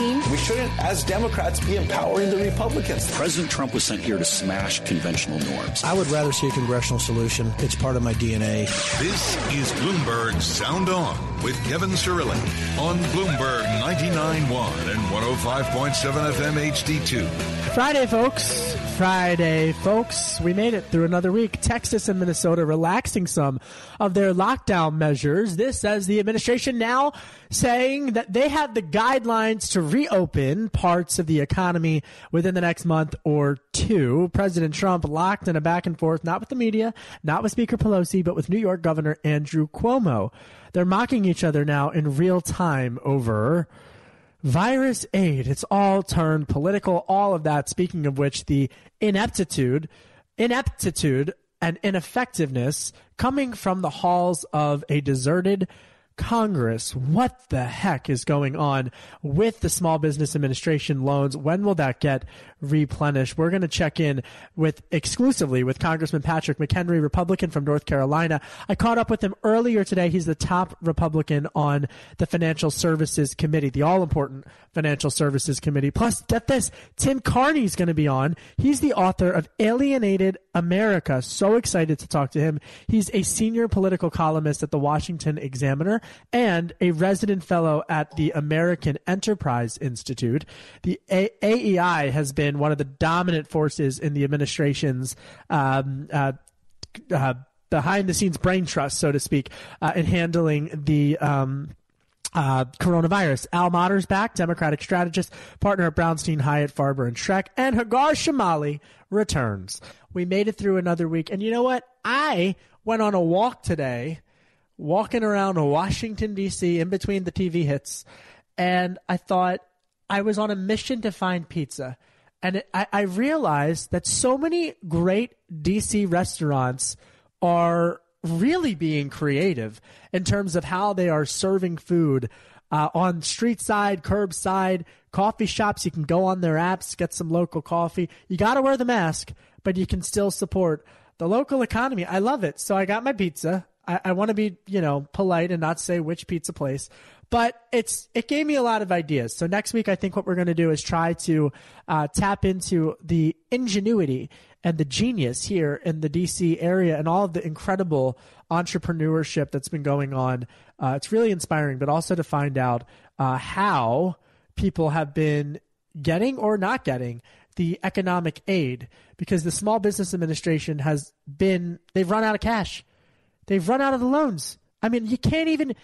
We shouldn't, as Democrats, be empowering the Republicans. President Trump was sent here to smash conventional norms. I would rather see a congressional solution. It's part of my DNA. This is Bloomberg Sound On with Kevin Cirilli on Bloomberg 99.1 and 105.7 FM HD2. Friday, folks. Friday, folks. We made it through another week. Texas and Minnesota relaxing some of their lockdown measures. This as the administration now saying that they have the guidelines to reopen parts of the economy within the next month or two. President Trump locked in a back and forth, not with the media, not with Speaker Pelosi, but with New York Governor Andrew Cuomo. They're mocking each other now in real time over virus aid. It's all turned political, all of that. Speaking of which, the ineptitude, ineptitude and ineffectiveness coming from the halls of a deserted Congress. What the heck is going on with the Small Business Administration loans? When will that get replenished? We're going to check in with exclusively with Congressman Patrick McHenry, Republican from North Carolina. I caught up with him earlier today. He's the top Republican on the Financial Services Committee, the all important Financial Services Committee. Plus, get this, Tim Carney's going to be on. He's the author of Alienated America. So excited to talk to him. He's a senior political columnist at the Washington Examiner and a resident fellow at the American Enterprise Institute. The a- AEI has been one of the dominant forces in the administration's um, uh, uh, behind the scenes brain trust, so to speak, uh, in handling the. Um, uh, coronavirus. Al Mottur's back, Democratic strategist, partner at Brownstein, Hyatt, Farber, and Schreck, and Hagar Chemali returns. We made it through another week, and you know what? I went on a walk today walking around Washington, D.C., in between the TV hits, and I thought I was on a mission to find pizza. And I, I realized that so many great DC restaurants are really being creative in terms of how they are serving food uh, on street side, curbside, coffee shops. You can go on their apps, get some local coffee. You got to wear the mask, but you can still support the local economy. I love it. So I got my pizza. I, I want to be, you know, polite and not say which pizza place, but it's it gave me a lot of ideas. So next week, I think what we're going to do is try to uh, tap into the ingenuity and the genius here in the DC area and all of the incredible entrepreneurship that's been going on. Uh, it's really inspiring, but also to find out uh, how people have been getting or not getting the economic aid because the Small Business Administration has been, they've run out of cash. They've run out of the loans. I mean, you can't even.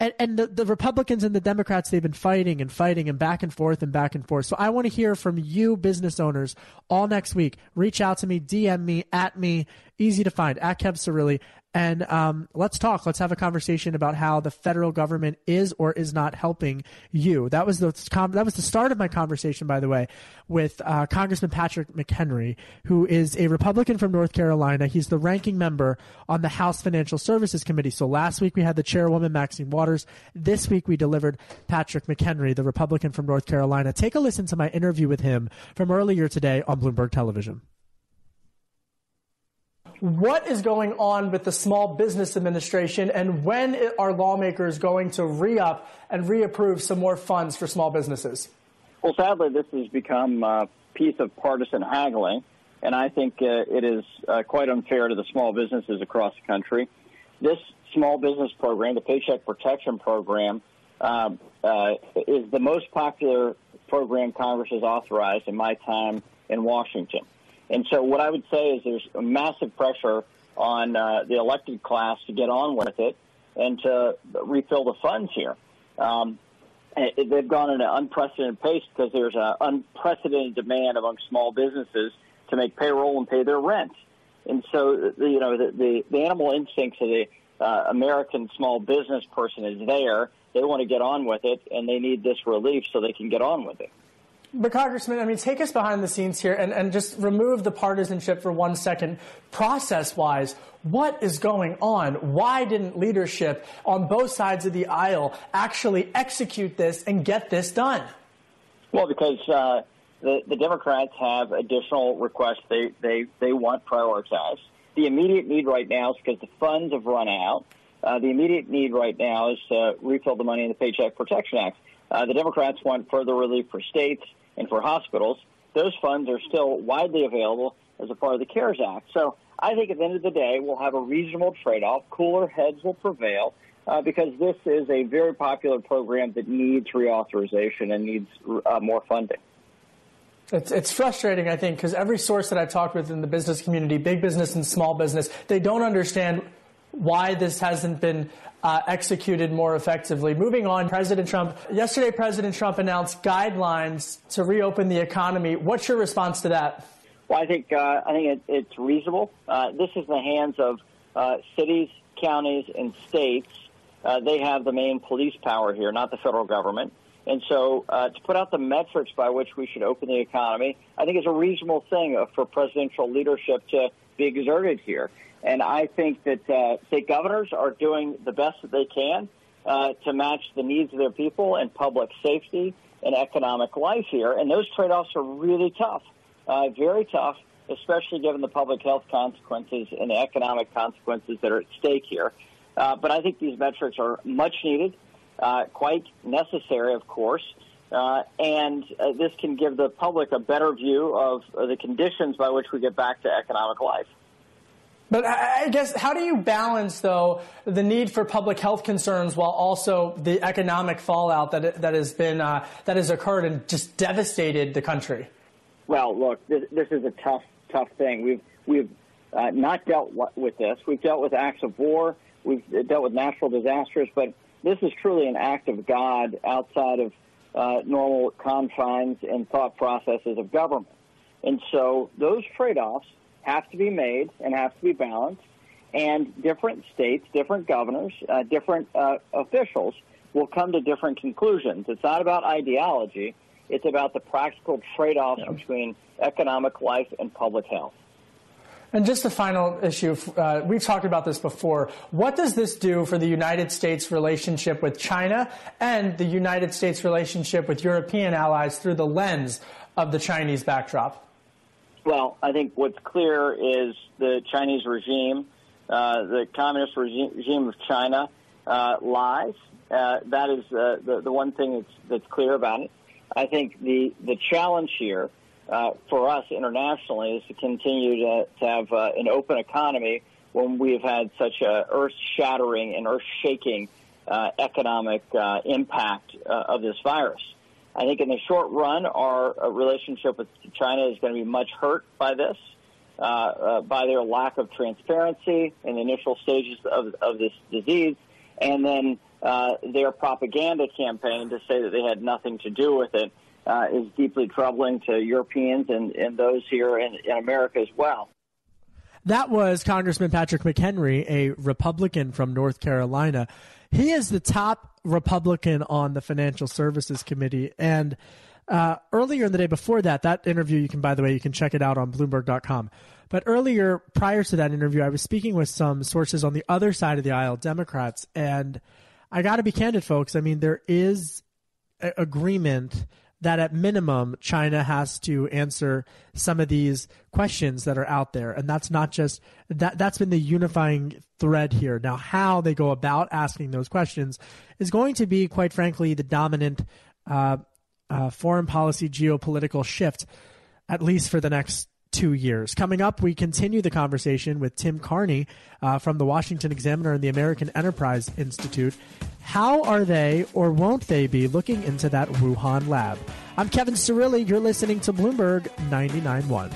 And, and the, the Republicans and the Democrats, they've been fighting and fighting and back and forth and back and forth. So I want to hear from you, business owners, all next week. Reach out to me, DM me, at me, easy to find, at Kev Cirilli, and um, let's talk. Let's have a conversation about how the federal government is or is not helping you. That was the that was the start of my conversation, by the way, with uh, Congressman Patrick McHenry, who is a Republican from North Carolina. He's the ranking member on the House Financial Services Committee. So last week we had the chairwoman Maxine Waters. This week we delivered Patrick McHenry, the Republican from North Carolina. Take a listen to my interview with him from earlier today on Bloomberg Television what is going on with the Small Business Administration and when are lawmakers going to re up and reapprove some more funds for small businesses? Well, sadly, this has become a piece of partisan haggling, and I think uh, it is uh, quite unfair to the small businesses across the country. This small business program, the Paycheck Protection Program, um, uh, is the most popular program Congress has authorized in my time in Washington. And so, what I would say is there's a massive pressure on uh, the elected class to get on with it and to refill the funds here. Um, they've gone at an unprecedented pace because there's an unprecedented demand among small businesses to make payroll and pay their rent. And so, you know, the, the, the animal instincts of the uh, American small business person is there. They want to get on with it, and they need this relief so they can get on with it. But Congressman, I mean, take us behind the scenes here and, and just remove the partisanship for one second. Process wise, what is going on? Why didn't leadership on both sides of the aisle actually execute this and get this done? Well, because uh, the, the Democrats have additional requests they, they, they want prioritized. The immediate need right now is because the funds have run out. Uh, the immediate need right now is to refill the money in the Paycheck Protection Act. Uh, the Democrats want further relief for states and for hospitals. Those funds are still widely available as a part of the CARES Act. So I think at the end of the day, we'll have a reasonable trade-off. Cooler heads will prevail uh, because this is a very popular program that needs reauthorization and needs uh, more funding. It's, it's frustrating, I think, because every source that I've talked with in the business community, big business and small business, they don't understand why this hasn't been uh, executed more effectively. Moving on, President Trump. Yesterday, President Trump announced guidelines to reopen the economy. What's your response to that? Well, I think uh, I think it, it's reasonable. Uh, this is in the hands of uh, cities, counties, and states. Uh, they have the main police power here, not the federal government. And so, uh, to put out the metrics by which we should open the economy, I think is a reasonable thing for presidential leadership to be exerted here. And I think that uh, state governors are doing the best that they can uh, to match the needs of their people and public safety and economic life here. And those trade-offs are really tough, uh, very tough, especially given the public health consequences and the economic consequences that are at stake here. Uh, but I think these metrics are much needed, uh, quite necessary, of course. Uh, and this can give the public a better view of the conditions by which we get back to economic life. But I guess how do you balance though the need for public health concerns while also the economic fallout that that has been uh, that has occurred and just devastated the country? Well, look, this, this is a tough tough thing. We've we've uh, not dealt with this. We've dealt with acts of war. We've dealt with natural disasters, but this is truly an act of God outside of uh, normal confines and thought processes of government. And so those trade-offs have to be made and have to be balanced. And different states, different governors, uh, different uh, officials will come to different conclusions. It's not about ideology. It's about the practical trade-offs yeah. between economic life and public health. And just a final issue, uh, we've talked about this before. What does this do for the United States relationship with China and the United States relationship with European allies through the lens of the Chinese backdrop? Well, I think what's clear is the Chinese regime, uh, the communist regime of China, uh, lies. Uh, that is uh, the, the one thing that's, that's clear about it. I think the, the challenge here uh, for us internationally is to continue to, to have uh, an open economy when we've had such a earth-shattering and earth-shaking economic impact of this virus. I think in the short run, our uh, relationship with China is going to be much hurt by this, uh, uh, by their lack of transparency in the initial stages of, of this disease, and then uh, their propaganda campaign to say that they had nothing to do with it uh, is deeply troubling to Europeans and, and those here in, in America as well. That was Congressman Patrick McHenry, a Republican from North Carolina. He is the top Republican on the Financial Services Committee. And uh, earlier in the day before that, that interview, you can, by the way, you can check it out on Bloomberg.com. But earlier, prior to that interview, I was speaking with some sources on the other side of the aisle, Democrats. And I got to be candid, folks. I mean, there is agreement that at minimum China has to answer some of these questions that are out there. And that's not just that that's been the unifying thread here. Now how they go about asking those questions is going to be quite frankly the dominant uh, uh, foreign policy geopolitical shift at least for the next two years. Coming up, we continue the conversation with Tim Carney uh, from the Washington Examiner and the American Enterprise Institute. How are they or won't they be looking into that Wuhan lab? I'm Kevin Cirilli. You're listening to Bloomberg 99.1.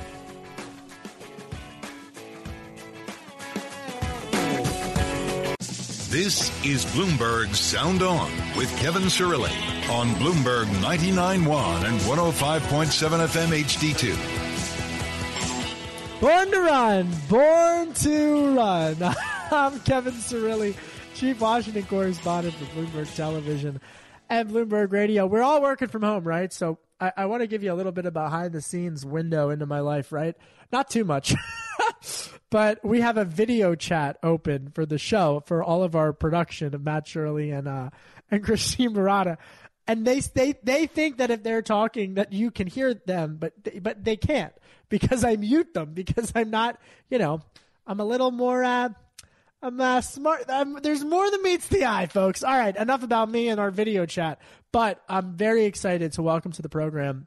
This is Bloomberg Sound On with Kevin Cirilli on Bloomberg 99.1 and 105.7 FM HD2. Born to run, born to run. I'm Kevin Cirilli, Chief Washington Correspondent for Bloomberg Television and Bloomberg Radio. We're all working from home, right? So I, I want to give you a little bit of behind the scenes window into my life, right? Not too much. but we have a video chat open for the show for all of our production of Matt Shirley and uh, and Christine Murata. And they, they they think that if they're talking that you can hear them, but but they can't because I mute them because I'm not, you know, I'm a little more uh, I'm uh, smart. I'm, there's more than meets the eye, folks. All right, enough about me and our video chat. But I'm very excited to welcome to the program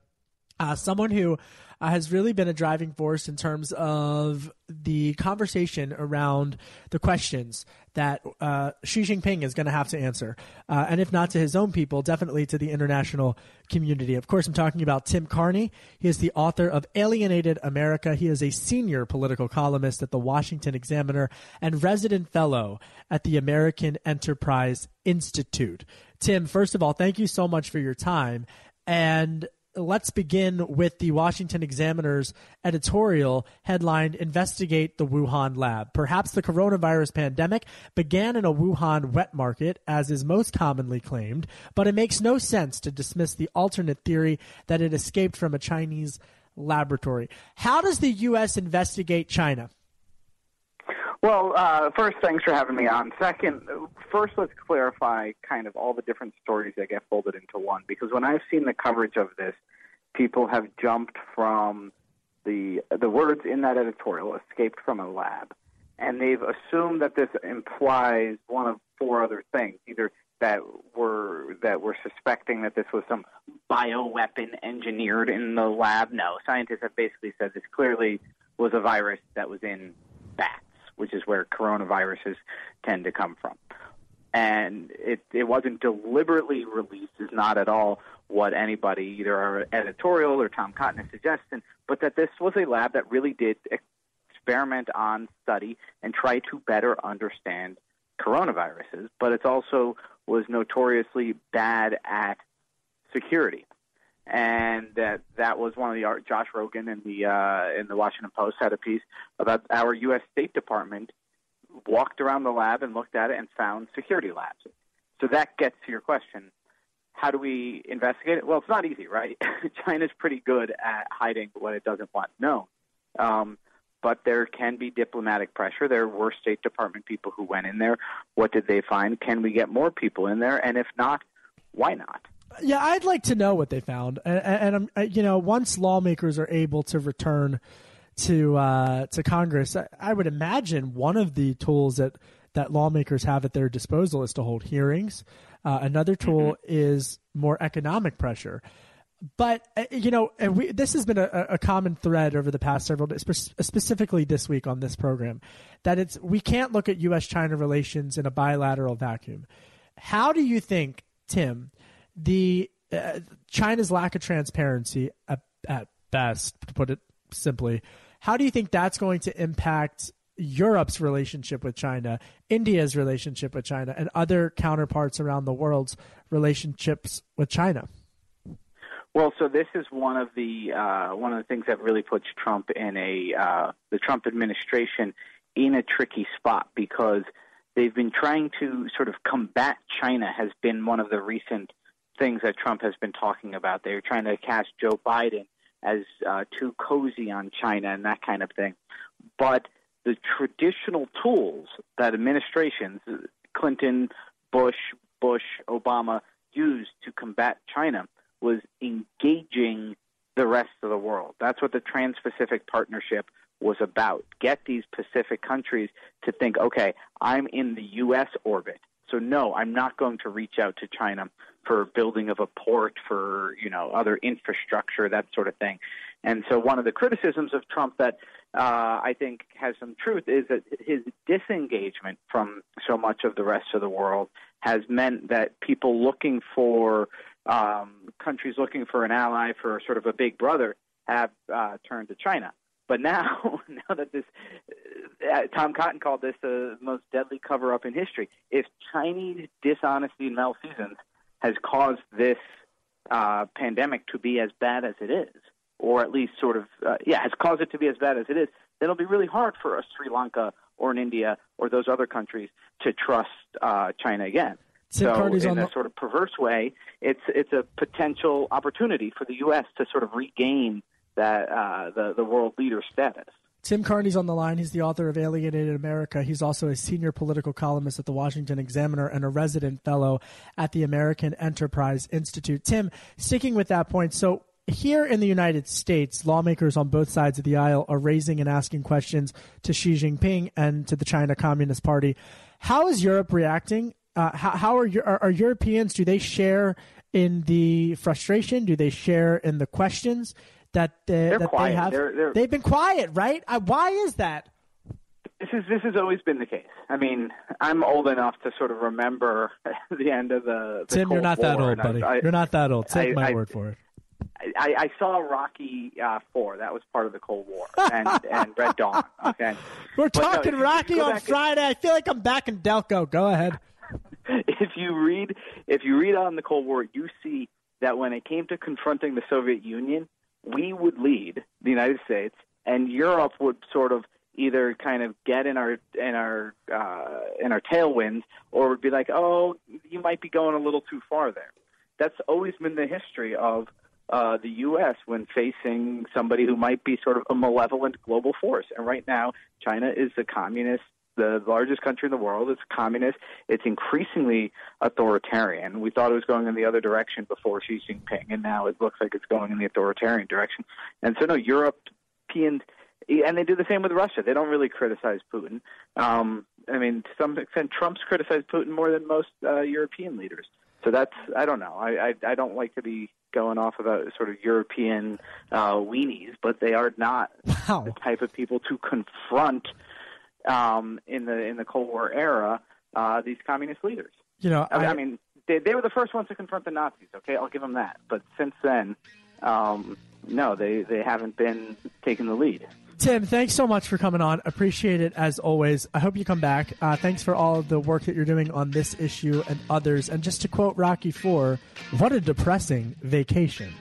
uh, someone who uh, has really been a driving force in terms of the conversation around the questions that uh, Xi Jinping is going to have to answer. Uh, and if not to his own people, definitely to the international community. Of course, I'm talking about Tim Carney. He is the author of Alienated America. He is a senior political columnist at the Washington Examiner and resident fellow at the American Enterprise Institute. Tim, first of all, thank you so much for your time. And let's begin with the Washington Examiner's editorial headlined Investigate the Wuhan Lab. Perhaps the coronavirus pandemic began in a Wuhan wet market, as is most commonly claimed, but it makes no sense to dismiss the alternate theory that it escaped from a Chinese laboratory. How does the U.S. investigate China? Well, uh, first, thanks for having me on. Second, first, let's clarify kind of all the different stories that get folded into one. Because when I've seen the coverage of this, people have jumped from the the words in that editorial escaped from a lab, and they've assumed that this implies one of four other things: either that we're that we're suspecting that this was some bioweapon engineered in the lab. No, scientists have basically said this clearly was a virus that was in bats which is where coronaviruses tend to come from. And it, it wasn't deliberately released, is not at all what anybody, either our editorial or Tom Cotton is suggesting, but that this was a lab that really did experiment on, study, and try to better understand coronaviruses. But it also was notoriously bad at security and that that was one of the Josh Rogin in the uh, in the Washington Post had a piece about our U.S. State Department walked around the lab and looked at it and found security labs. So that gets to your question: How do we investigate it? Well, it's not easy, right? China's pretty good at hiding what it doesn't want known. Um, but there can be diplomatic pressure. There were State Department people who went in there. What did they find? Can we get more people in there? And if not, why not? Yeah, I'd like to know what they found, and, and you know, once lawmakers are able to return to uh, to Congress, I, I, would imagine one of the tools that that lawmakers have at their disposal is to hold hearings. Uh, another tool mm-hmm. is more economic pressure. But uh, you know, we, this has been a, a, common thread over the past several days, specifically this week on this program, that it's we can't look at U.S.-China relations in a bilateral vacuum. How do you think, Tim? The uh, China's lack of transparency at, at best, to put it simply. How do you think that's going to impact Europe's relationship with China, India's relationship with China, and other counterparts around the world's relationships with China? Well, so this is one of the uh, one of the things that really puts Trump in a uh, the Trump administration in a tricky spot because they've been trying to sort of combat China has been one of the recent things that Trump has been talking about. They're trying to cast Joe Biden as uh, too cozy on China and that kind of thing. But the traditional tools that administrations, Clinton, Bush, Bush, Obama, used to combat China was engaging the rest of the world. That's what the Trans Pacific Partnership was about. Get these Pacific countries to think, okay, I'm in the U.S. orbit. So, no, I'm not going to reach out to China for building of a port, for you know other infrastructure, that sort of thing. And so one of the criticisms of Trump that uh, I think has some truth is that his disengagement from so much of the rest of the world has meant that people looking for um, countries looking for an ally for sort of a big brother have uh, turned to China. But now, now that this, uh, Tom Cotton called this the most deadly cover up in history. If Chinese dishonesty and malfeasance has caused this uh, pandemic to be as bad as it is, or at least sort of, uh, yeah, has caused it to be as bad as it is, then it'll be really hard for a Sri Lanka or an India or those other countries to trust uh, China again. Tim so, in a the- sort of perverse way, it's it's a potential opportunity for the U.S. to sort of regain that uh, the the world leader status. Tim Carney's on the line. He's the author of Alienated America. He's also a senior political columnist at the Washington Examiner and a resident fellow at the American Enterprise Institute. Tim, sticking with that point, so here in the United States, lawmakers on both sides of the aisle are raising and asking questions to Xi Jinping and to the China Communist Party. How is Europe reacting? Uh, how, how are, are, are Europeans? Do they share in the frustration? Do they share in the questions that uh, They're that quiet. they have? They're- they're- They've been quiet, right? Uh, why is that? This is this has always been the case. I mean, I'm old enough to sort of remember the end of the. the Tim, Cold you're not War, that old, buddy. I- you're not that old. Take I- my I- word for it. I, I saw Rocky uh, Four. That was part of the Cold War, and and Red Dawn. Okay, We're But no, talking you Rocky on Friday. I feel like I'm back in Delco. Go ahead. if you read if you read on the Cold War, you see that when it came to confronting the Soviet Union, we would lead the United States, and Europe would sort of either kind of get in our in our uh, in our tailwinds, or would be like, "Oh, you might be going a little too far there." That's always been the history of uh, the U.S. when facing somebody who might be sort of a malevolent global force. And right now, China is the communist the largest country in the world. It's communist. It's increasingly authoritarian. We thought it was going in the other direction before Xi Jinping, and now it looks like it's going in the authoritarian direction. And so, no, Europeans, and they do the same with Russia. They don't really criticize Putin. Um, I mean, to some extent, Trump's criticized Putin more than most uh, European leaders. So that's I don't know. I, I I don't like to be going off about sort of European uh, weenies, but they are not wow. the type of people to confront um, in the in the Cold War era uh, these communist leaders. You know, I, I, mean, they, they were the first ones to confront the Nazis. Okay, I'll give them that. But since then, um, no, they they haven't been taking the lead. Tim, thanks so much for coming on. Appreciate it as always. I hope you come back. Uh, thanks for all the work that you're doing on this issue and others. And just to quote Rocky Four, what a depressing vacation.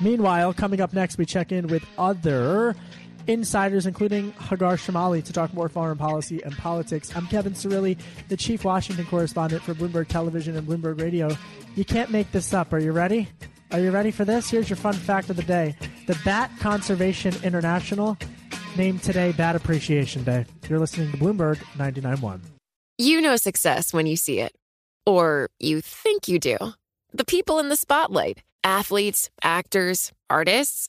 Meanwhile, coming up next, we check in with other insiders, including Hagar Chemali, to talk more foreign policy and politics. I'm Kevin Cirilli, the chief Washington correspondent for Bloomberg Television and Bloomberg Radio. You can't make this up. Are you ready? Are you ready for this? Here's your fun fact of the day. The Bat Conservation International named today Bat Appreciation Day. You're listening to Bloomberg 99.1. You know success when you see it. Or you think you do. The people in the spotlight athletes, actors, artists.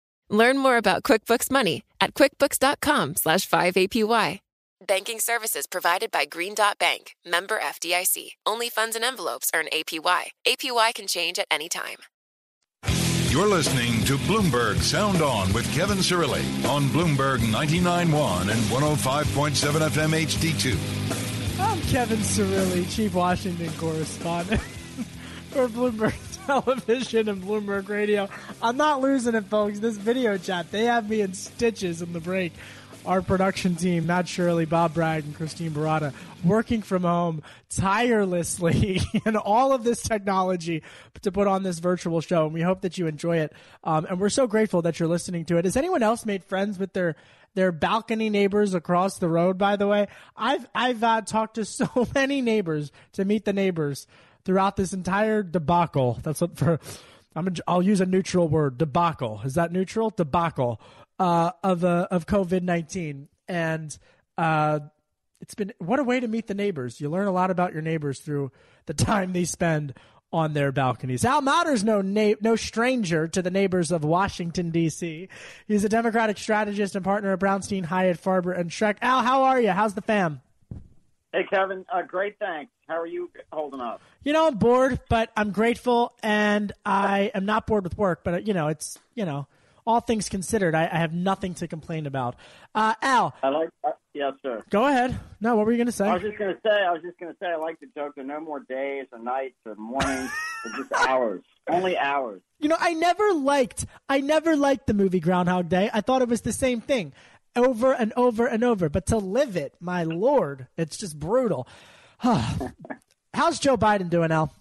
Learn more about QuickBooks Money at quickbooks.com slash 5APY. Banking services provided by Green Dot Bank, member FDIC. Only funds and envelopes earn APY. APY can change at any time. You're listening to Bloomberg Sound On with Kevin Cirilli on Bloomberg 99.1 and 105.7 FM HD2. I'm Kevin Cirilli, Chief Washington Correspondent for Bloomberg Television and Bloomberg Radio. I'm not losing it, folks. This video chat, they have me in stitches in the break. Our production team, Matt Shirley, Bob Bragg, and Christine Barata, working from home tirelessly and all of this technology to put on this virtual show. And we hope that you enjoy it. Um, and we're so grateful that you're listening to it. Has anyone else made friends with their their balcony neighbors across the road. By the way, I've I've uh, talked to so many neighbors to meet the neighbors throughout this entire debacle. That's what for I'm a, I'll use a neutral word debacle. Is that neutral? Debacle uh, of uh, of COVID nineteen, and uh, it's been what a way to meet the neighbors. You learn a lot about your neighbors through the time they spend on their balconies. Al Mottur's no na- no stranger to the neighbors of Washington D.C. He's a Democratic strategist and partner of Brownstein, Hyatt, Farber, and Schreck. Al, how are you? How's the fam? Hey, Kevin. Uh, great, thanks. How are you holding up? You know, I'm bored, but I'm grateful, and I am not bored with work. But you know, it's you know, all things considered, I, I have nothing to complain about. Uh, Al, I like. Uh, yes, sir. Go ahead. No, what were you going to say? I was just going to say. I was just going to say. I like the joke. There are no more days or nights or mornings. It's just hours. Only hours. You know, I never liked. I never liked the movie Groundhog Day. I thought it was the same thing, over and over and over. But to live it, my lord, it's just brutal. How's Joe Biden doing, Al?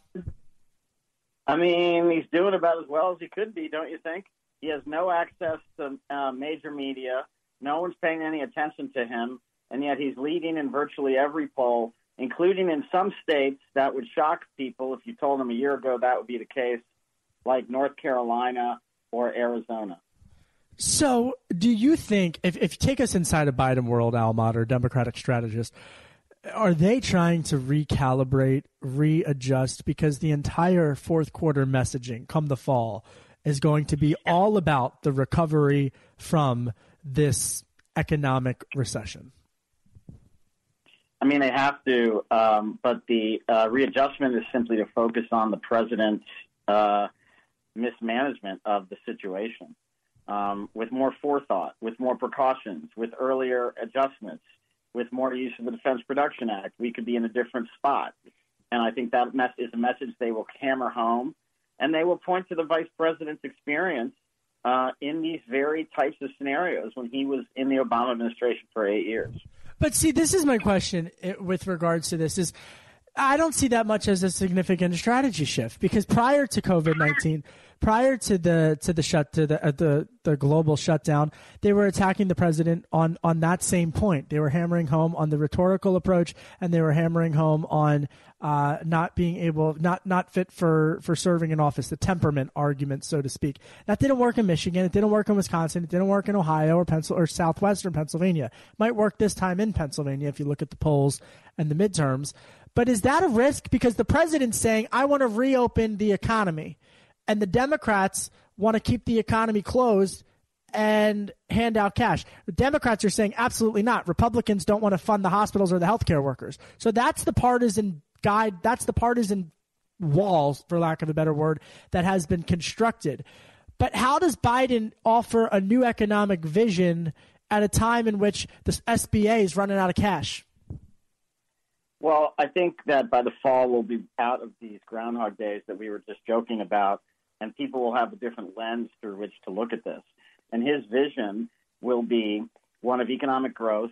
I mean, he's doing about as well as he could be, don't you think? He has no access to uh, major media. No one's paying any attention to him, and yet he's leading in virtually every poll, including in some states that would shock people if you told them a year ago that would be the case, like North Carolina or Arizona. So, do you think, if, if you take us inside a Biden world, Al Mottur, Democratic strategist, are they trying to recalibrate, readjust? Because the entire fourth quarter messaging come the fall is going to be all about the recovery from this economic recession. I mean, they have to, um, but the uh, readjustment is simply to focus on the president's uh, mismanagement of the situation um, with more forethought, with more precautions, with earlier adjustments, with more use of the Defense Production Act. We could be in a different spot. And I think that mess- is a message they will hammer home, and they will point to the vice president's experience uh, in these very types of scenarios when he was in the Obama administration for eight years. But see, this is my question with regards to this: is I don't see that much as a significant strategy shift because prior to COVID nineteen, prior to the to the shut to the uh, the the global shutdown, they were attacking the president on on that same point. They were hammering home on the rhetorical approach, and they were hammering home on uh, not being able, not not fit for for serving in office, the temperament argument, so to speak. That didn't work in Michigan. It didn't work in Wisconsin. It didn't work in Ohio or Pencil or southwestern Pennsylvania. Might work this time in Pennsylvania if you look at the polls and the midterms. But is that a risk? Because the president's saying, I want to reopen the economy and the Democrats want to keep the economy closed and hand out cash. The Democrats are saying absolutely not. Republicans don't want to fund the hospitals or the healthcare workers. So that's the partisan guide. That's the partisan walls, for lack of a better word, that has been constructed. But how does Biden offer a new economic vision at a time in which the SBA is running out of cash? Well, I think that by the fall we'll be out of these Groundhog Days that we were just joking about and people will have a different lens through which to look at this. And his vision will be one of economic growth,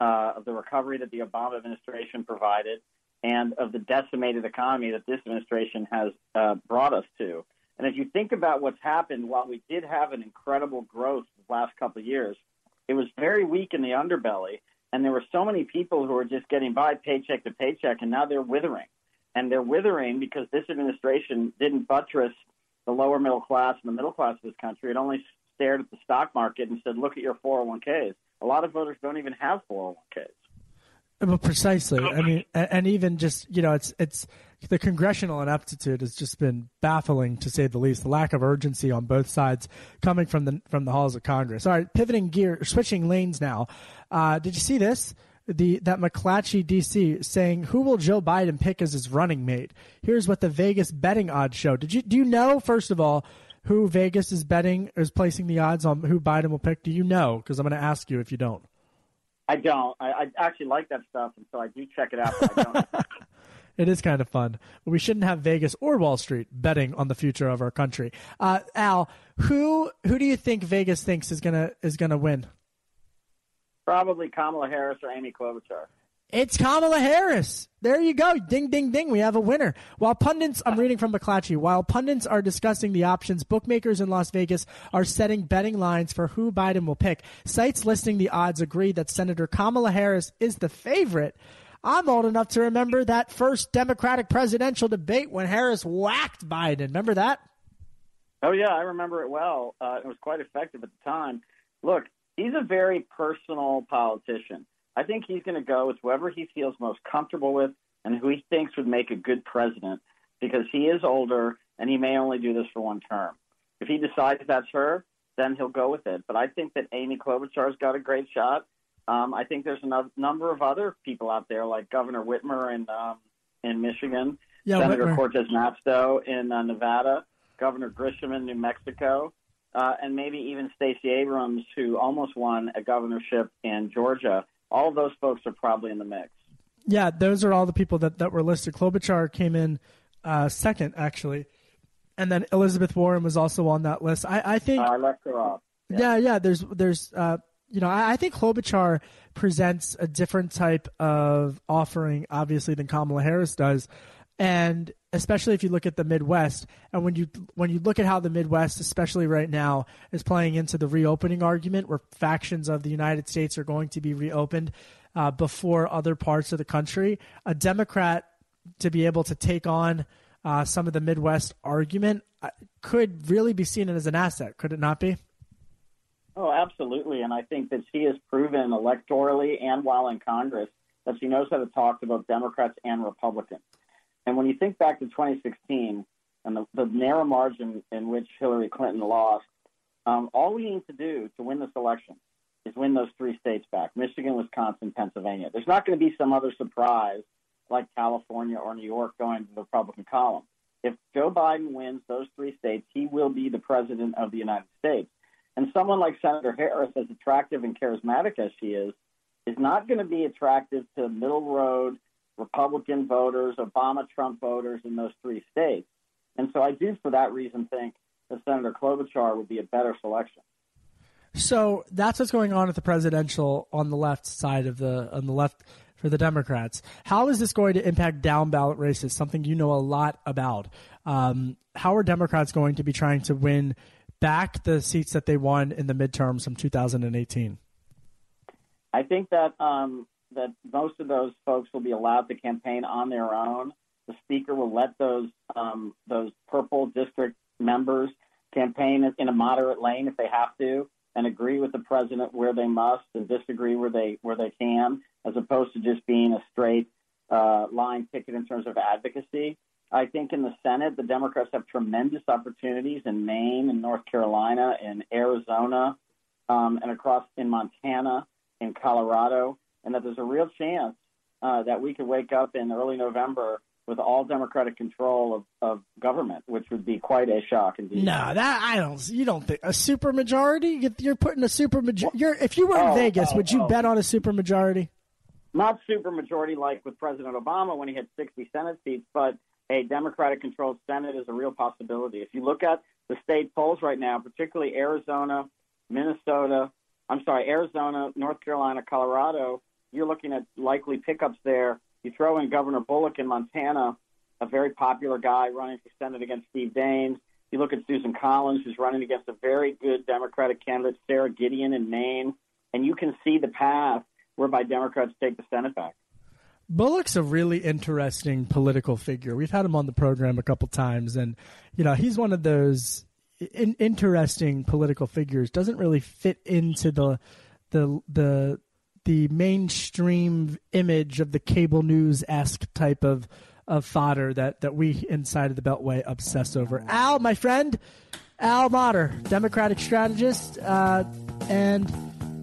uh, of the recovery that the Obama administration provided, and of the decimated economy that this administration has uh, brought us to. And if you think about what's happened, while we did have an incredible growth the last couple of years, it was very weak in the underbelly, and there were so many people who were just getting by paycheck to paycheck, and now they're withering. And they're withering because this administration didn't buttress the lower middle class and the middle class of this country. It only stared at the stock market and said, "Look at your 401ks." A lot of voters don't even have 401ks. Well, precisely. I mean, and even just you know, it's it's the congressional ineptitude has just been baffling to say the least. The lack of urgency on both sides coming from the from the halls of Congress. All right, pivoting gear, switching lanes now. Uh, did you see this? The that McClatchy DC saying who will Joe Biden pick as his running mate? Here's what the Vegas betting odds show. Did you do you know first of all who Vegas is betting is placing the odds on who Biden will pick? Do you know? Because I'm going to ask you if you don't. I don't. I, I actually like that stuff, and so I do check it out. it is kind of fun. But we shouldn't have Vegas or Wall Street betting on the future of our country. Uh, Al, who who do you think Vegas thinks is gonna is gonna win? Probably Kamala Harris or Amy Klobuchar. It's Kamala Harris. There you go. Ding, ding, ding. We have a winner. While pundits, I'm reading from McClatchy, while pundits are discussing the options, bookmakers in Las Vegas are setting betting lines for who Biden will pick. Sites listing the odds agree that Senator Kamala Harris is the favorite. I'm old enough to remember that first Democratic presidential debate when Harris whacked Biden. Remember that? Oh yeah, I remember it well. Uh, it was quite effective at the time. Look, he's a very personal politician. I think he's going to go with whoever he feels most comfortable with and who he thinks would make a good president because he is older and he may only do this for one term. If he decides that's her, then he'll go with it. But I think that Amy Klobuchar's got a great shot. Um, I think there's a number of other people out there, like Governor Whitmer in um, in Michigan, yeah, Senator Whitmer. Cortez Masto in uh, Nevada, Governor Grisham in New Mexico, uh, and maybe even Stacey Abrams, who almost won a governorship in Georgia. All of those folks are probably in the mix. Yeah, those are all the people that, that were listed. Klobuchar came in uh, second, actually, and then Elizabeth Warren was also on that list. I, I think uh, I left her off. Yeah, yeah. yeah there's there's uh, you know I, I, think Klobuchar presents a different type of offering, obviously, than Kamala Harris does, and especially if you look at the Midwest, and when you when you look at how the Midwest, especially right now, is playing into the reopening argument, where factions of the United States are going to be reopened uh, before other parts of the country, a Democrat to be able to take on uh, some of the Midwest argument uh, could really be seen as an asset, could it not be? Oh, absolutely. And I think that she has proven electorally and while in Congress that she knows how to talk to both Democrats and Republicans. And when you think back to 2016 and the, the narrow margin in which Hillary Clinton lost, um, all we need to do to win this election is win those three states back Michigan, Wisconsin, Pennsylvania. There's not going to be some other surprise like California or New York going to the Republican column. If Joe Biden wins those three states, he will be the president of the United States. And someone like Senator Harris, as attractive and charismatic as she is, is not going to be attractive to middle road Republican voters, Obama Trump voters in those three states. And so I do, for that reason, think that Senator Klobuchar would be a better selection. So that's what's going on at the presidential on the left side of the on the left for the Democrats. How is this going to impact down ballot races? Something you know a lot about. Um, how are Democrats going to be trying to win back the seats that they won in the midterms from 2018? I think that um, that most of those folks will be allowed to campaign on their own. The speaker will let those um, those purple district members campaign in a moderate lane if they have to, and agree with the president where they must, and disagree where they where they can, as opposed to just being a straight uh, line ticket in terms of advocacy. I think in the Senate, the Democrats have tremendous opportunities in Maine and North Carolina, in Arizona, um, and across in Montana, in Colorado and that there's a real chance uh, that we could wake up in early November with all Democratic control of, of government, which would be quite a shock indeed. No, that I don't. You don't think a supermajority? You're putting a super majority. If you were in oh, Vegas, oh, would you oh. bet on a supermajority? Not supermajority like with President Obama when he had 60 Senate seats, but a Democratic controlled Senate is a real possibility. If you look at the state polls right now, particularly Arizona, Minnesota, I'm sorry, Arizona, North Carolina, Colorado, you're looking at likely pickups there. You throw in Governor Bullock in Montana, a very popular guy running for Senate against Steve Daines. You look at Susan Collins, who's running against a very good Democratic candidate, Sara Gideon in Maine, and you can see the path whereby Democrats take the Senate back. Bullock's a really interesting political figure. We've had him on the program a couple times, and you know he's one of those in, interesting political figures. Doesn't really fit into the the the the mainstream image of the cable news esque type of of fodder that that we inside of the Beltway obsess over. Al, my friend, Al Mottur, Democratic strategist, uh, and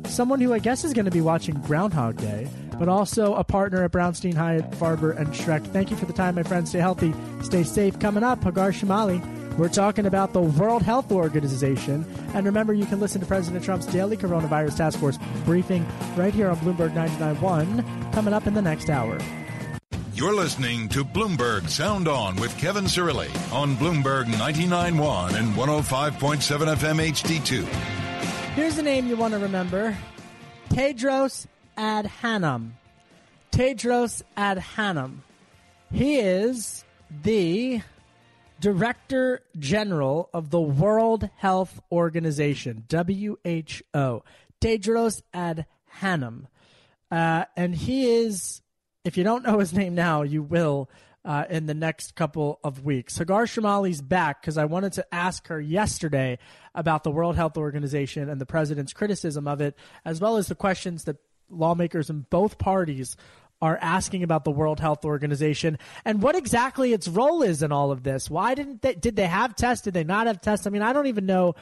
someone who I guess is going to be watching Groundhog Day, but also a partner at Brownstein Hyatt, Farber, and Schreck. Thank you for the time, my friend. Stay healthy, stay safe. Coming up, Hagar Chemali we're talking about the World Health Organization. And remember, you can listen to President Trump's daily coronavirus task force briefing right here on Bloomberg 99.1 coming up in the next hour. You're listening to Bloomberg Sound On with Kevin Cirilli on Bloomberg 99.1 and 105.7 FM HD2. Here's the name you want to remember Tedros Adhanom. Tedros Adhanom. He is the Director General of the World Health Organization, WHO, Tedros Adhanom. Uh, and he is, if you don't know his name now, you will. uh, in the next couple of weeks. Hagar Chemali's back because I wanted to ask her yesterday about the World Health Organization and the president's criticism of it, as well as the questions that lawmakers in both parties are asking about the World Health Organization and what exactly its role is in all of this. Why didn't they, did they have tests? Did they not have tests? I mean, I don't even know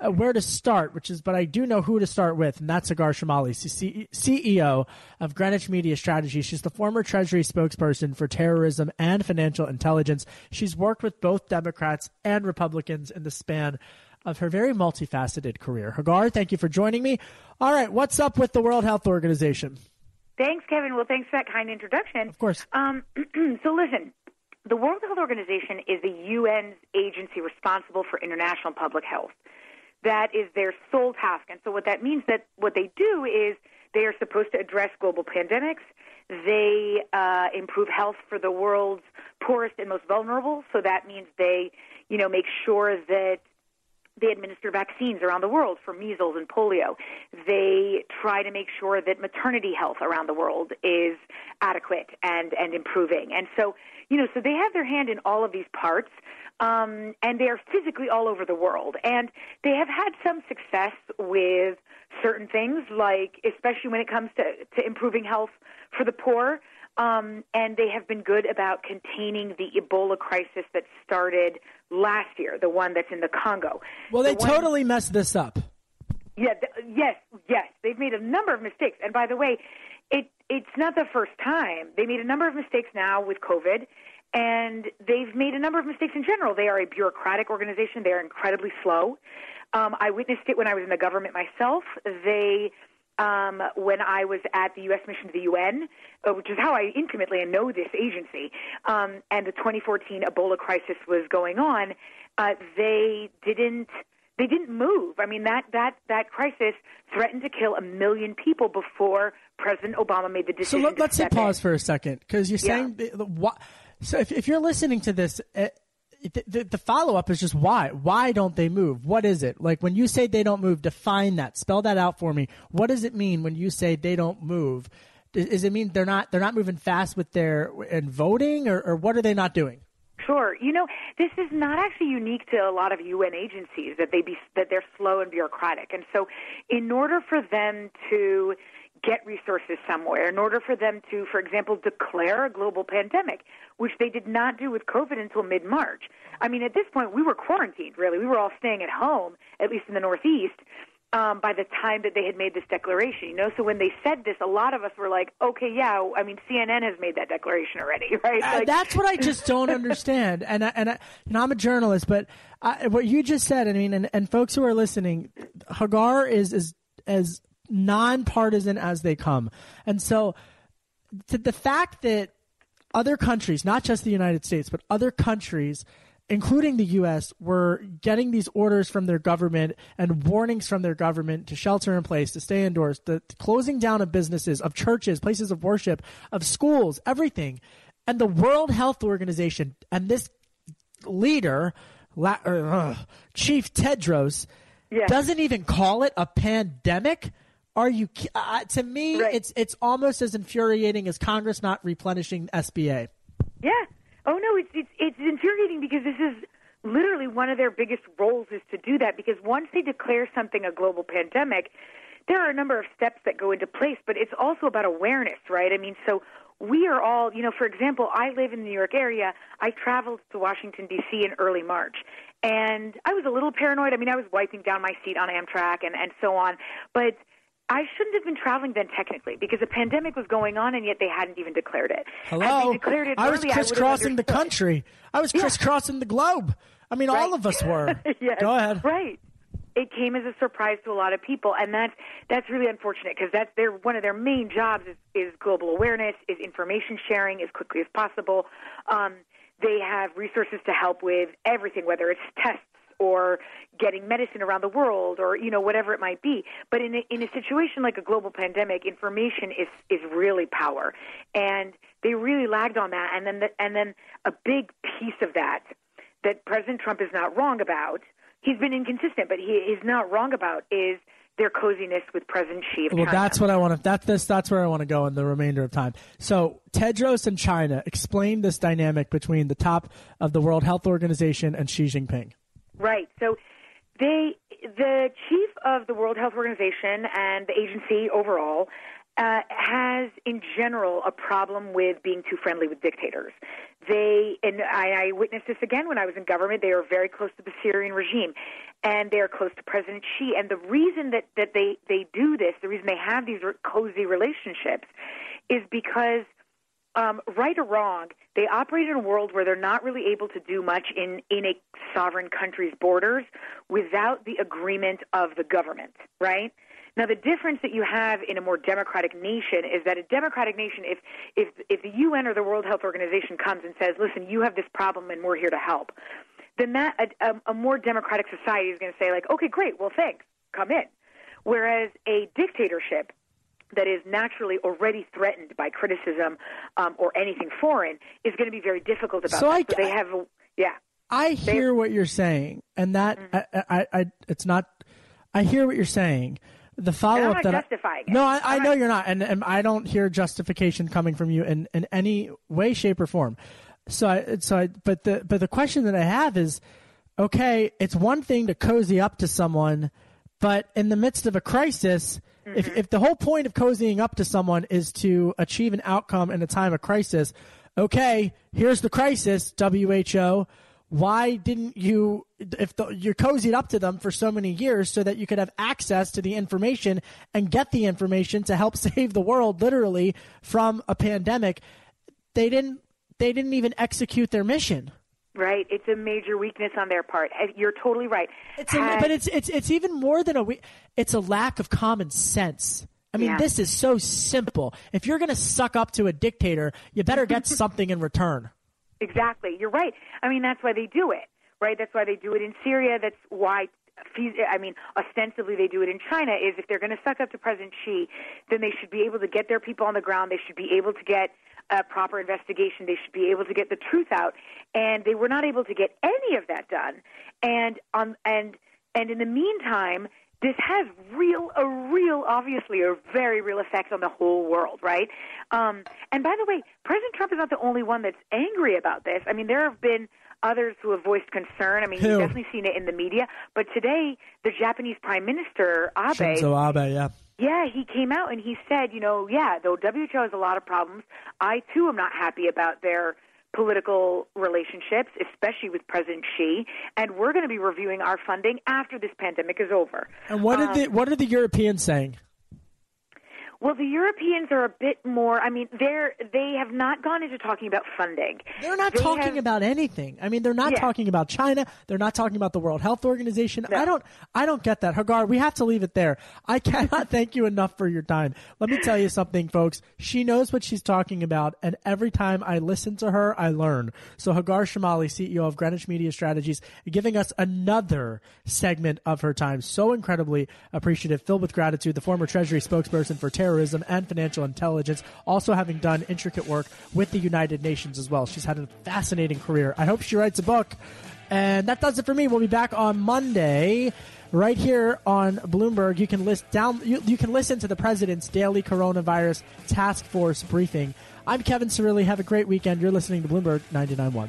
uh, where to start, which is, but I do know who to start with, and that's Hagar Chemali, C- CEO of Greenwich Media Strategy. She's the former Treasury spokesperson for terrorism and financial intelligence. She's worked with both Democrats and Republicans in the span of her very multifaceted career. Hagar, thank you for joining me. All right, what's up with the World Health Organization? Thanks, Kevin. Well, thanks for that kind introduction. Of course. Um, so, listen, the World Health Organization is the UN's agency responsible for international public health. That is their sole task. And so, what that means that what they do is they are supposed to address global pandemics. They uh, improve health for the world's poorest and most vulnerable. So that means they, you know, make sure that they administer vaccines around the world for measles and polio. They try to make sure that maternity health around the world is adequate and, and improving. And so, you know, so they have their hand in all of these parts. Um, and they are physically all over the world. And they have had some success with certain things, like especially when it comes to, to improving health for the poor. Um, and they have been good about containing the Ebola crisis that started last year, the one that's in the Congo. Well, they the one, totally messed this up. Yeah, th- yes, yes. They've made a number of mistakes. And by the way, it it's not the first time. They made a number of mistakes now with COVID, and they've made a number of mistakes in general. They are a bureaucratic organization. They are incredibly slow. Um, I witnessed it when I was in the government myself. They um, when I was at the U.S. mission to the UN, uh, which is how I intimately know this agency, um, and the 2014 Ebola crisis was going on, uh, they didn't they didn't move. I mean that that that crisis threatened to kill a million people before President Obama made the decision. So let, us hit pause for a second because you're saying yeah. the, the, so if, if you're listening to this. Uh, the, the, follow up is just why? Why don't they move? What is it? Like when you say they don't move, define that. Spell that out for me. What does it mean when you say they don't move? Does, does it mean they're not they're not moving fast with their in voting, or, or what are they not doing? Sure. You know, this is not actually unique to a lot of UN agencies that they be that they're slow and bureaucratic. And so, in order for them to get resources somewhere in order for them to, for example, declare a global pandemic, which they did not do with COVID until mid March. I mean, at this point, we were quarantined, really. We were all staying at home, at least in the Northeast, um, by the time that they had made this declaration. You know, so when they said this, a lot of us were like, okay, yeah, I mean, CNN has made that declaration already, right? Uh, that's what I just don't understand. And, I, and I, you know, I'm a journalist, but I, what you just said, I mean, and, and folks who are listening, Hagar is, is, as nonpartisan as they come. And so to the fact that other countries, not just the United States, but other countries, including the U.S., were getting these orders from their government and warnings from their government to shelter in place, to stay indoors, the closing down of businesses, of churches, places of worship, of schools, everything. And the World Health Organization and this leader, uh, Chief Tedros, doesn't even call it a pandemic. Are you? Uh, to me, right. it's it's almost as infuriating as Congress not replenishing SBA. Yeah. Oh no, it's it's it's infuriating because this is literally one of their biggest roles is to do that because once they declare something a global pandemic, there are a number of steps that go into place, but it's also about awareness, right? I mean, so we are all, you know, for example, I live in the New York area. I traveled to Washington D.C. in early March, and I was a little paranoid. I mean, I was wiping down my seat on Amtrak and and so on, but I shouldn't have been traveling then technically because a pandemic was going on and yet they hadn't even declared it. Hello, declared it I was crisscrossing the country. I was crisscrossing yeah. the globe. I mean, right. all of us were. yes. Go ahead. Right. It came as a surprise to a lot of people, and that's that's really unfortunate because that's their one of their main jobs is, is global awareness, is information sharing as quickly as possible. Um, they have resources to help with everything, whether it's tests or getting medicine around the world or you know whatever it might be but in a, in a situation like a global pandemic information is is really power and they really lagged on that and then the, and then a big piece of that that President Trump is not wrong about he's been inconsistent but he is not wrong about is their coziness with President Xi of Well, China. that's what I want to. That's this. That's where I want to go in the remainder of time. So Tedros and China explain this dynamic between the top of the World Health Organization and Xi Jinping. Right. So they, the chief of the World Health Organization and the agency overall, uh, has in general a problem with being too friendly with dictators. They, and I, I witnessed this again when I was in government. They are very close to the Syrian regime, and they are close to President Xi. And the reason that that they they do this, the reason they have these cozy relationships, is because um, right or wrong, they operate in a world where they're not really able to do much in, in a sovereign country's borders without the agreement of the government, right? Now, the difference that you have in a more democratic nation is that a democratic nation, if, if, if the UN or the World Health Organization comes and says, listen, you have this problem and we're here to help, then that, a, a, a more democratic society is going to say, like, okay, great, well, thanks, come in. Whereas a dictatorship, that is naturally already threatened by criticism um, or anything foreign is going to be very difficult about so. I, so they have, yeah. I hear what you're saying, and that mm-hmm. I, I, I, it's not. I hear what you're saying. The follow up that justifying I, no, I, I know you're not, and, and I don't hear justification coming from you in, in any way, shape, or form. So, I, so, I, but the but the question that I have is, okay, it's one thing to cozy up to someone, but in the midst of a crisis Mm-hmm. if the whole point of cozying up to someone is to achieve an outcome in a time of crisis, okay, here's the crisis, WHO. Why didn't you, if the, you're cozied up to them for so many years so that you could have access to the information and get the information to help save the world literally from a pandemic? They didn't, they didn't even execute their mission. Right, it's a major weakness on their part. You're totally right. It's a, but it's it's it's even more than a we- it's a lack of common sense. I mean, Yeah. this is so simple. If you're going to suck up to a dictator, you better get something in return. Exactly. You're right. I mean, that's why they do it, right? That's why they do it in Syria. That's why, I mean, ostensibly they do it in China. Is if they're going to suck up to President Xi, then they should be able to get their people on the ground. They should be able to get a proper investigation. They should be able to get the truth out, and they were not able to get any of that done. And on and and in the meantime, this has real, a real, obviously, a very real effect on the whole world, right? Um, and by the way, President Trump is not the only one that's angry about this. I mean, there have been others who have voiced concern. I mean, Who? you've definitely seen it in the media. But today, the Japanese Prime Minister Abe, Shinzo Abe, yeah. Yeah, he came out and he said, you know, yeah, though WHO has a lot of problems, I too am not happy about their political relationships, especially with President Xi, and we're going to be reviewing our funding after this pandemic is over. And what Um, are the what are the Europeans saying? Well, the Europeans are a bit more. I mean, they're they have not gone into talking about funding. They're not They talking have- about anything. I mean, they're not Yeah. talking about China. They're not talking about the World Health Organization. I don't. I don't get that, Hagar. We have to leave it there. I cannot thank you enough for your time. Let me tell you something, folks. She knows what she's talking about, and every time I listen to her, I learn. So, Hagar Chemali, CEO of Greenwich Media Strategies, giving us another segment of her time. So incredibly appreciative, filled with gratitude. The former Treasury spokesperson for terrorism and financial intelligence, also having done intricate work with the United Nations as well. She's had a fascinating career. I hope she writes a book. And that does it for me. We'll be back on Monday. Right here on Bloomberg, you can list down. You, you can listen to the president's daily coronavirus task force briefing. I'm Kevin Cirilli. Have a great weekend. You're listening to Bloomberg 99.1.